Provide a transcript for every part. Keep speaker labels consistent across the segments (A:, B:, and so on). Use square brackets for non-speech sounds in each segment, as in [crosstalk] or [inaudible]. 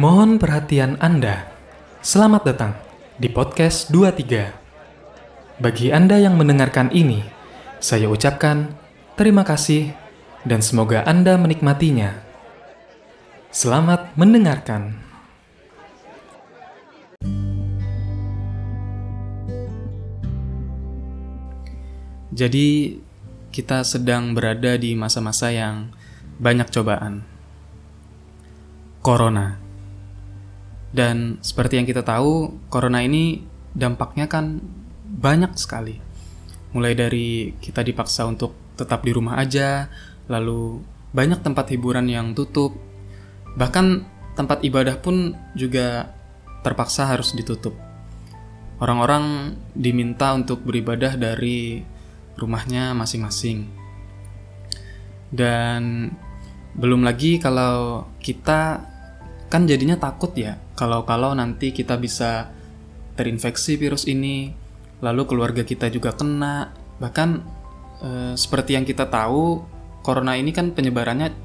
A: Mohon perhatian Anda. Selamat datang di podcast 23. Bagi Anda yang mendengarkan ini, saya ucapkan terima kasih dan semoga Anda menikmatinya. Selamat mendengarkan.
B: Jadi, kita sedang berada di masa-masa yang banyak cobaan. Corona. Dan seperti yang kita tahu, corona ini dampaknya kan banyak sekali. Mulai dari kita dipaksa untuk tetap di rumah aja, lalu banyak tempat hiburan yang tutup. Bahkan tempat ibadah pun juga terpaksa harus ditutup. Orang-orang diminta untuk beribadah dari rumahnya masing-masing. Dan belum lagi kalau kita kan jadinya takut ya kalau-kalau nanti kita bisa terinfeksi virus ini, lalu keluarga kita juga kena. Bahkan e, seperti yang kita tahu, corona ini kan penyebarannya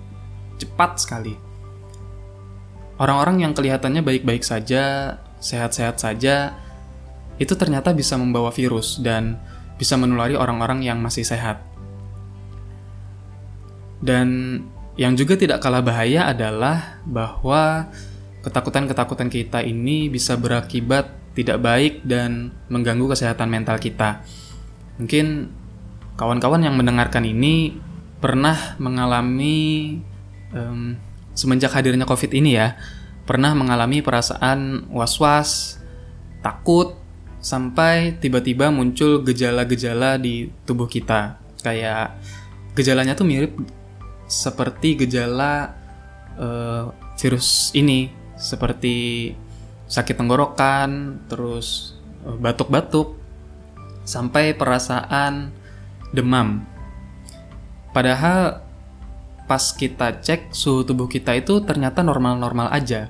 B: cepat sekali. Orang-orang yang kelihatannya baik-baik saja, sehat-sehat saja, itu ternyata bisa membawa virus dan bisa menulari orang-orang yang masih sehat. Dan yang juga tidak kalah bahaya adalah bahwa ketakutan-ketakutan kita ini bisa berakibat tidak baik dan mengganggu kesehatan mental kita. Mungkin kawan-kawan yang mendengarkan ini pernah mengalami um, semenjak hadirnya COVID ini ya, pernah mengalami perasaan was-was, takut, sampai tiba-tiba muncul gejala-gejala di tubuh kita. Kayak gejalanya tuh mirip seperti gejala uh, virus ini, seperti sakit tenggorokan, terus uh, batuk-batuk, sampai perasaan demam. Padahal pas kita cek suhu tubuh kita itu ternyata normal-normal aja.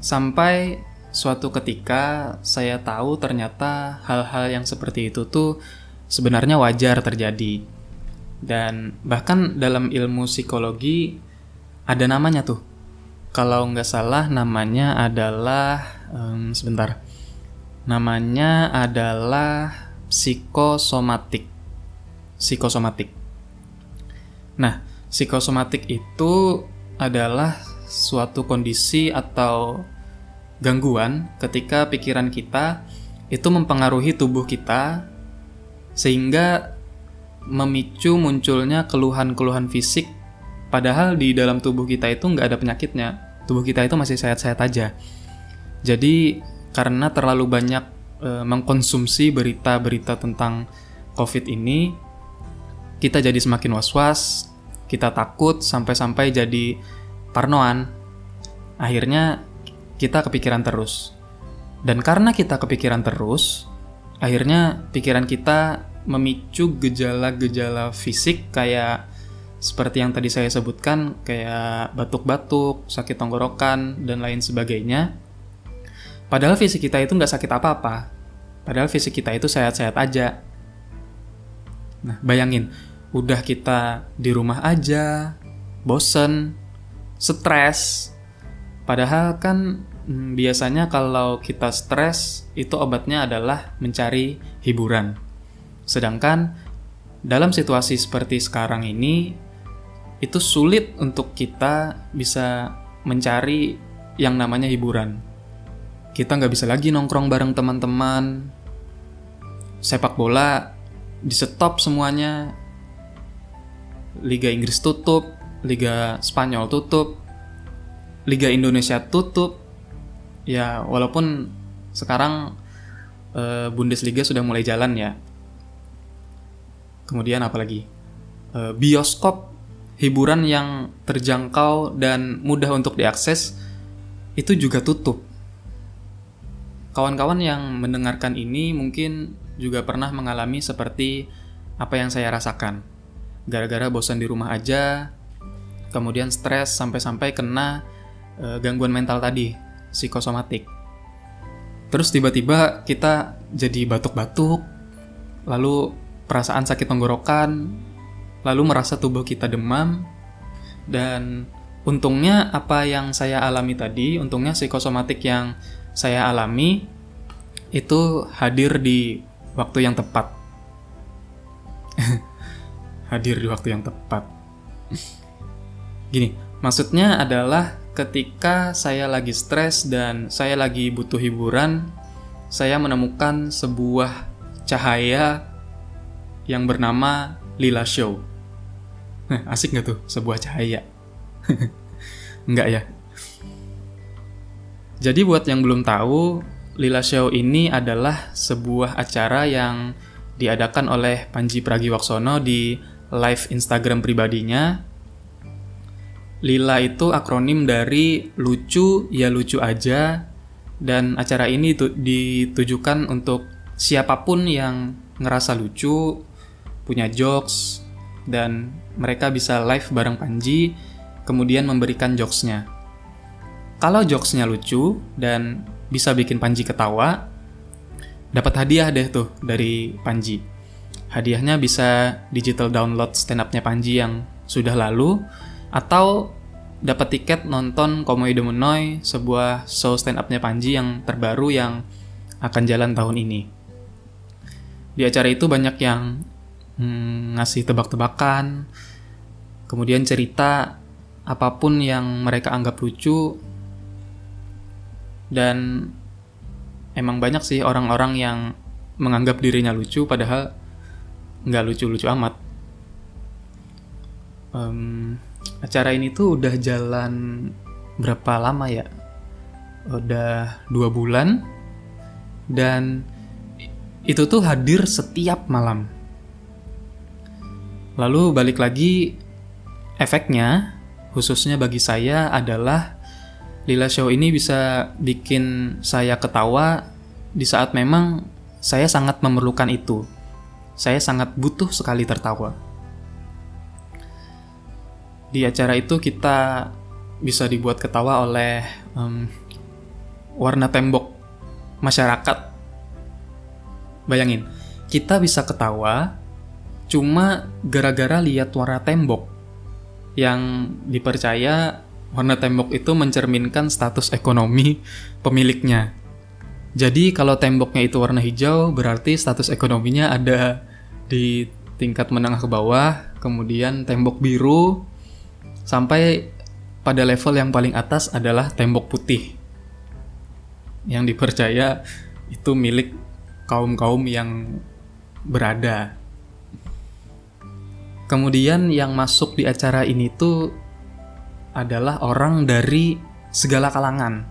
B: Sampai suatu ketika saya tahu ternyata hal-hal yang seperti itu tuh sebenarnya wajar terjadi. Dan bahkan dalam ilmu psikologi ada namanya tuh. Kalau nggak salah namanya adalah um, sebentar. Namanya adalah psikosomatik. Psikosomatik. Nah, psikosomatik itu adalah suatu kondisi atau gangguan ketika pikiran kita itu mempengaruhi tubuh kita sehingga memicu munculnya keluhan-keluhan fisik padahal di dalam tubuh kita itu nggak ada penyakitnya. Tubuh kita itu masih sehat-sehat aja. Jadi karena terlalu banyak e, mengkonsumsi berita-berita tentang covid ini kita jadi semakin was-was kita takut sampai-sampai jadi parnoan. Akhirnya kita kepikiran terus. Dan karena kita kepikiran terus, akhirnya pikiran kita memicu gejala-gejala fisik kayak seperti yang tadi saya sebutkan, kayak batuk-batuk, sakit tenggorokan, dan lain sebagainya. Padahal fisik kita itu nggak sakit apa-apa. Padahal fisik kita itu sehat-sehat aja. Nah, bayangin, udah kita di rumah aja, bosen, stres. Padahal kan Hmm, biasanya kalau kita stres, itu obatnya adalah mencari hiburan. Sedangkan dalam situasi seperti sekarang ini, itu sulit untuk kita bisa mencari yang namanya hiburan. Kita nggak bisa lagi nongkrong bareng teman-teman. Sepak bola di stop semuanya. Liga Inggris tutup, Liga Spanyol tutup, Liga Indonesia tutup, ya walaupun sekarang uh, Bundesliga sudah mulai jalan ya. Kemudian apalagi uh, bioskop hiburan yang terjangkau dan mudah untuk diakses itu juga tutup. Kawan-kawan yang mendengarkan ini mungkin juga pernah mengalami seperti apa yang saya rasakan. Gara-gara bosan di rumah aja, kemudian stres sampai-sampai kena uh, gangguan mental tadi psikosomatik. Terus tiba-tiba kita jadi batuk-batuk, lalu perasaan sakit tenggorokan, lalu merasa tubuh kita demam, dan untungnya apa yang saya alami tadi, untungnya psikosomatik yang saya alami itu hadir di waktu yang tepat. [laughs] hadir di waktu yang tepat. Gini, maksudnya adalah ketika saya lagi stres dan saya lagi butuh hiburan, saya menemukan sebuah cahaya yang bernama Lila Show. [laughs] Asik nggak tuh sebuah cahaya? [laughs] Enggak ya. Jadi buat yang belum tahu, Lila Show ini adalah sebuah acara yang diadakan oleh Panji Pragiwaksono di live Instagram pribadinya. Lila itu akronim dari lucu ya lucu aja dan acara ini ditujukan untuk siapa pun yang ngerasa lucu, punya jokes dan mereka bisa live bareng Panji kemudian memberikan jokesnya. Kalau jokesnya lucu dan bisa bikin Panji ketawa, dapat hadiah deh tuh dari Panji. Hadiahnya bisa digital download stand up-nya Panji yang sudah lalu, atau dapat tiket nonton Komoi Demonoy, sebuah show stand up-nya Panji yang terbaru yang akan jalan tahun ini. Di acara itu banyak yang hmm, ngasih tebak-tebakan, kemudian cerita apa pun yang mereka anggap lucu dan emang banyak sih orang-orang yang menganggap dirinya lucu padahal nggak lucu-lucu amat. Um, acara ini tuh udah jalan berapa lama ya? Udah dua bulan dan itu tuh hadir setiap malam lalu balik lagi efeknya khususnya bagi saya adalah Lila Show ini bisa bikin saya ketawa di saat memang saya sangat memerlukan itu. Saya sangat butuh sekali tertawa. Di acara itu kita bisa dibuat ketawa oleh um, warna tembok masyarakat. Bayangin, kita bisa ketawa cuma gara-gara lihat warna tembok yang dipercaya warna tembok itu mencerminkan status ekonomi pemiliknya. Jadi kalau temboknya itu warna hijau berarti status ekonominya ada di tingkat menengah ke bawah, kemudian tembok biru sampai pada level yang paling atas adalah tembok putih. Yang dipercaya itu milik kaum-kaum yang berada Kemudian yang masuk di acara ini tuh adalah orang dari segala kalangan.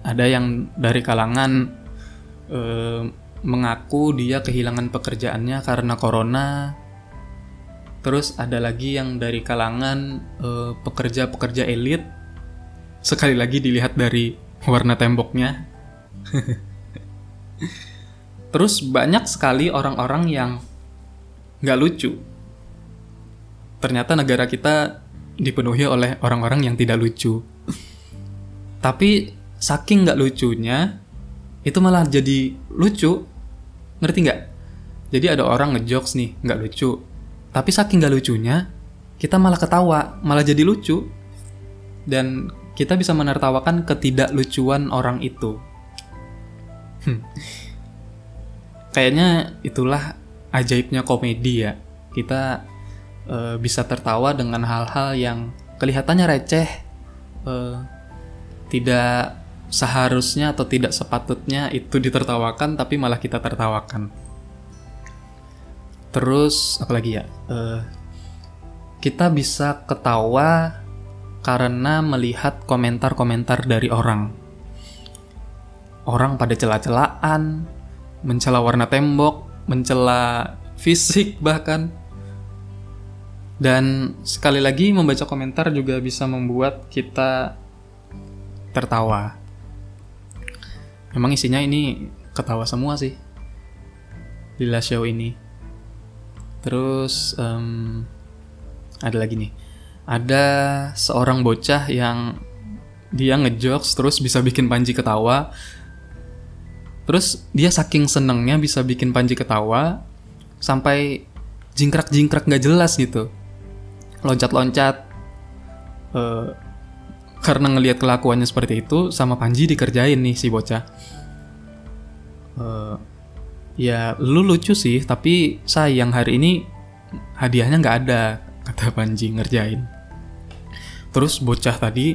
B: Ada yang dari kalangan eh, mengaku dia kehilangan pekerjaannya karena corona. Terus ada lagi yang dari kalangan eh, pekerja-pekerja elit. Sekali lagi dilihat dari warna temboknya. [laughs] Terus banyak sekali orang-orang yang nggak lucu ternyata negara kita dipenuhi oleh orang-orang yang tidak lucu. Tapi saking nggak lucunya, itu malah jadi lucu. Ngerti nggak? Jadi ada orang ngejokes nih, nggak lucu. Tapi saking nggak lucunya, kita malah ketawa, malah jadi lucu. Dan kita bisa menertawakan ketidaklucuan orang itu. Hmm. Kayaknya itulah ajaibnya komedi ya. Kita uh, bisa tertawa dengan hal-hal yang kelihatannya receh, uh, tidak seharusnya atau tidak sepatutnya itu ditertawakan, tapi malah kita tertawakan. Terus apalagi ya? Uh, kita bisa ketawa karena melihat komentar-komentar dari orang. Orang pada celah-celahan, mencela warna tembok, mencela fisik bahkan. Dan sekali lagi membaca komentar juga bisa membuat kita tertawa. Memang isinya ini ketawa semua sih. Lila show ini. Terus um, ada lagi nih. Ada seorang bocah yang dia ngejokes terus bisa bikin Panji ketawa. Terus dia saking senengnya bisa bikin Panji ketawa sampai jingkrak-jingkrak nggak jelas gitu loncat-loncat. Uh, karena ngelihat kelakuannya seperti itu sama Panji dikerjain nih si bocah. Uh, ya lu lucu sih tapi sayang hari ini hadiahnya nggak ada kata Panji ngerjain. Terus bocah tadi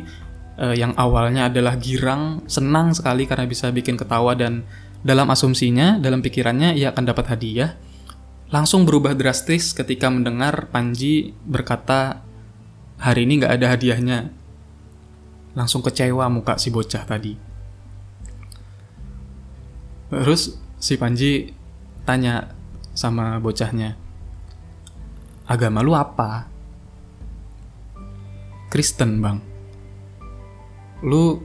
B: uh, yang awalnya adalah girang senang sekali karena bisa bikin ketawa dan dalam asumsinya dalam pikirannya ia akan dapat hadiah langsung berubah drastis ketika mendengar Panji berkata hari ini nggak ada hadiahnya langsung kecewa muka si bocah tadi. Terus si Panji tanya sama bocahnya, agama lu apa? Kristen bang. Lu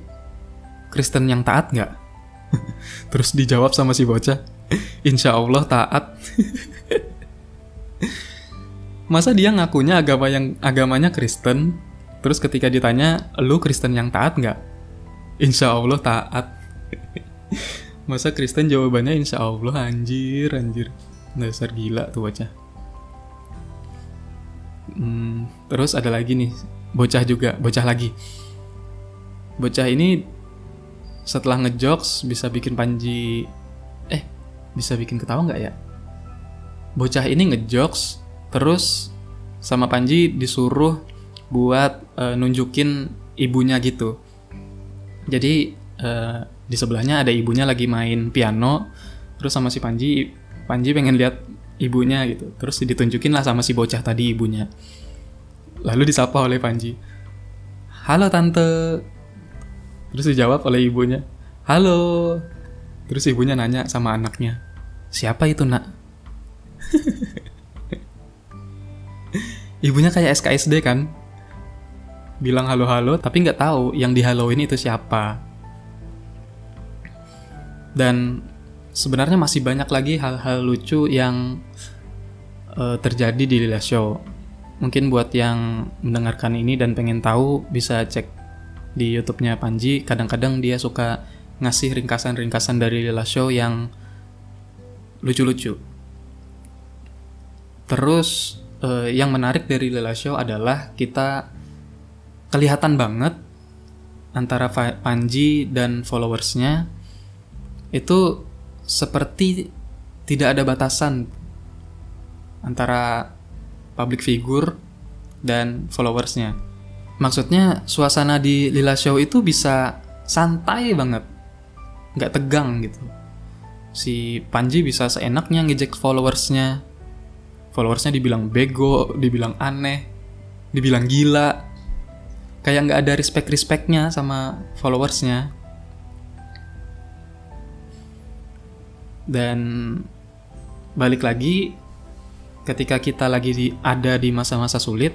B: Kristen yang taat nggak? [laughs] Terus dijawab sama si bocah, [laughs] Insya Allah taat. [laughs] Masa dia ngakunya agama yang agamanya Kristen, Terus ketika ditanya, lu Kristen yang taat nggak? Insya Allah taat. [laughs] Masa Kristen jawabannya insya Allah anjir, anjir. Dasar gila tuh bocah. Hmm, terus ada lagi nih, bocah juga, bocah lagi. Bocah ini setelah ngejokes bisa bikin Panji, bisa bikin ketawa nggak ya? Bocah ini ngejokes, terus sama Panji disuruh buat uh, nunjukin ibunya gitu. Jadi uh, di sebelahnya ada ibunya lagi main piano, terus sama si Panji, Panji pengen lihat ibunya gitu. Terus ditunjukin lah sama si bocah tadi ibunya. Lalu disapa oleh Panji. Halo tante. Terus dijawab oleh ibunya. Halo. Terus ibunya nanya sama anaknya. Siapa itu nak? [laughs] ibunya kayak SKSD kan? bilang halo-halo tapi nggak tahu yang di Halloween itu siapa. Dan sebenarnya masih banyak lagi hal-hal lucu yang uh, terjadi di Lila Show. Mungkin buat yang mendengarkan ini dan pengen tahu bisa cek di YouTube-nya Panji. Kadang-kadang dia suka ngasih ringkasan-ringkasan dari Lila Show yang lucu-lucu. Terus uh, yang menarik dari Lila Show adalah kita kelihatan banget antara Panji dan followersnya itu seperti tidak ada batasan antara public figure dan followersnya. Maksudnya suasana di Lila Show itu bisa santai banget, nggak tegang gitu. Si Panji bisa seenaknya ngejek followersnya, followersnya dibilang bego, dibilang aneh, dibilang gila, kayak nggak ada respect respectnya sama followersnya. Dan balik lagi ketika kita lagi di, ada di masa-masa sulit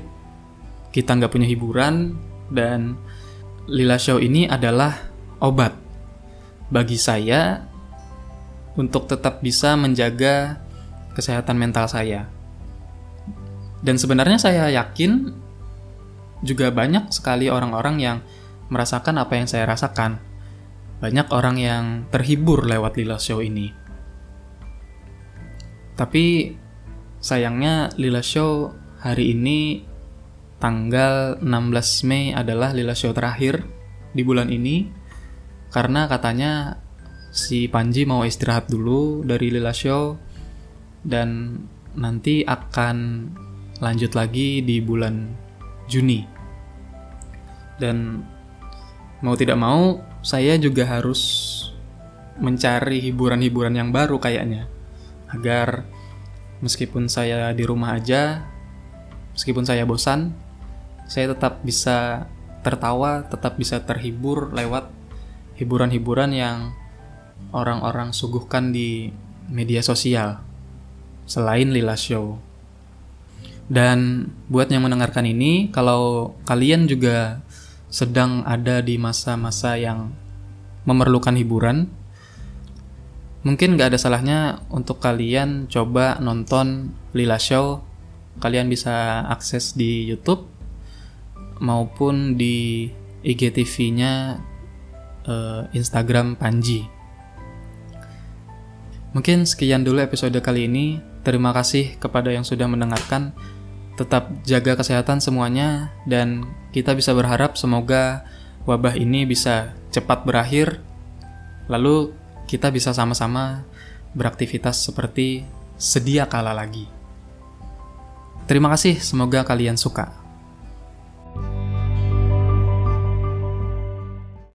B: kita nggak punya hiburan dan Lila Show ini adalah obat bagi saya untuk tetap bisa menjaga kesehatan mental saya. Dan sebenarnya saya yakin juga banyak sekali orang-orang yang merasakan apa yang saya rasakan. Banyak orang yang terhibur lewat Lila Show ini. Tapi sayangnya Lila Show hari ini tanggal 16 Mei adalah Lila Show terakhir di bulan ini karena katanya si Panji mau istirahat dulu dari Lila Show dan nanti akan lanjut lagi di bulan Juni. Dan mau tidak mau saya juga harus mencari hiburan-hiburan yang baru kayaknya. Agar meskipun saya di rumah aja meskipun saya bosan saya tetap bisa tertawa tetap bisa terhibur lewat hiburan-hiburan yang orang-orang suguhkan di media sosial selain Lila Show dan buat yang mendengarkan ini kalau kalian juga sedang ada di masa-masa yang memerlukan hiburan, mungkin gak ada salahnya untuk kalian coba nonton Lila Show. Kalian bisa akses di YouTube maupun di IGTV-nya uh, Instagram Panji. Mungkin sekian dulu episode kali ini. Terima kasih kepada yang sudah mendengarkan. Tetap jaga kesehatan semuanya dan kita bisa berharap semoga wabah ini bisa cepat berakhir, lalu kita bisa sama-sama beraktivitas seperti sedia kala lagi. Terima kasih, semoga kalian suka.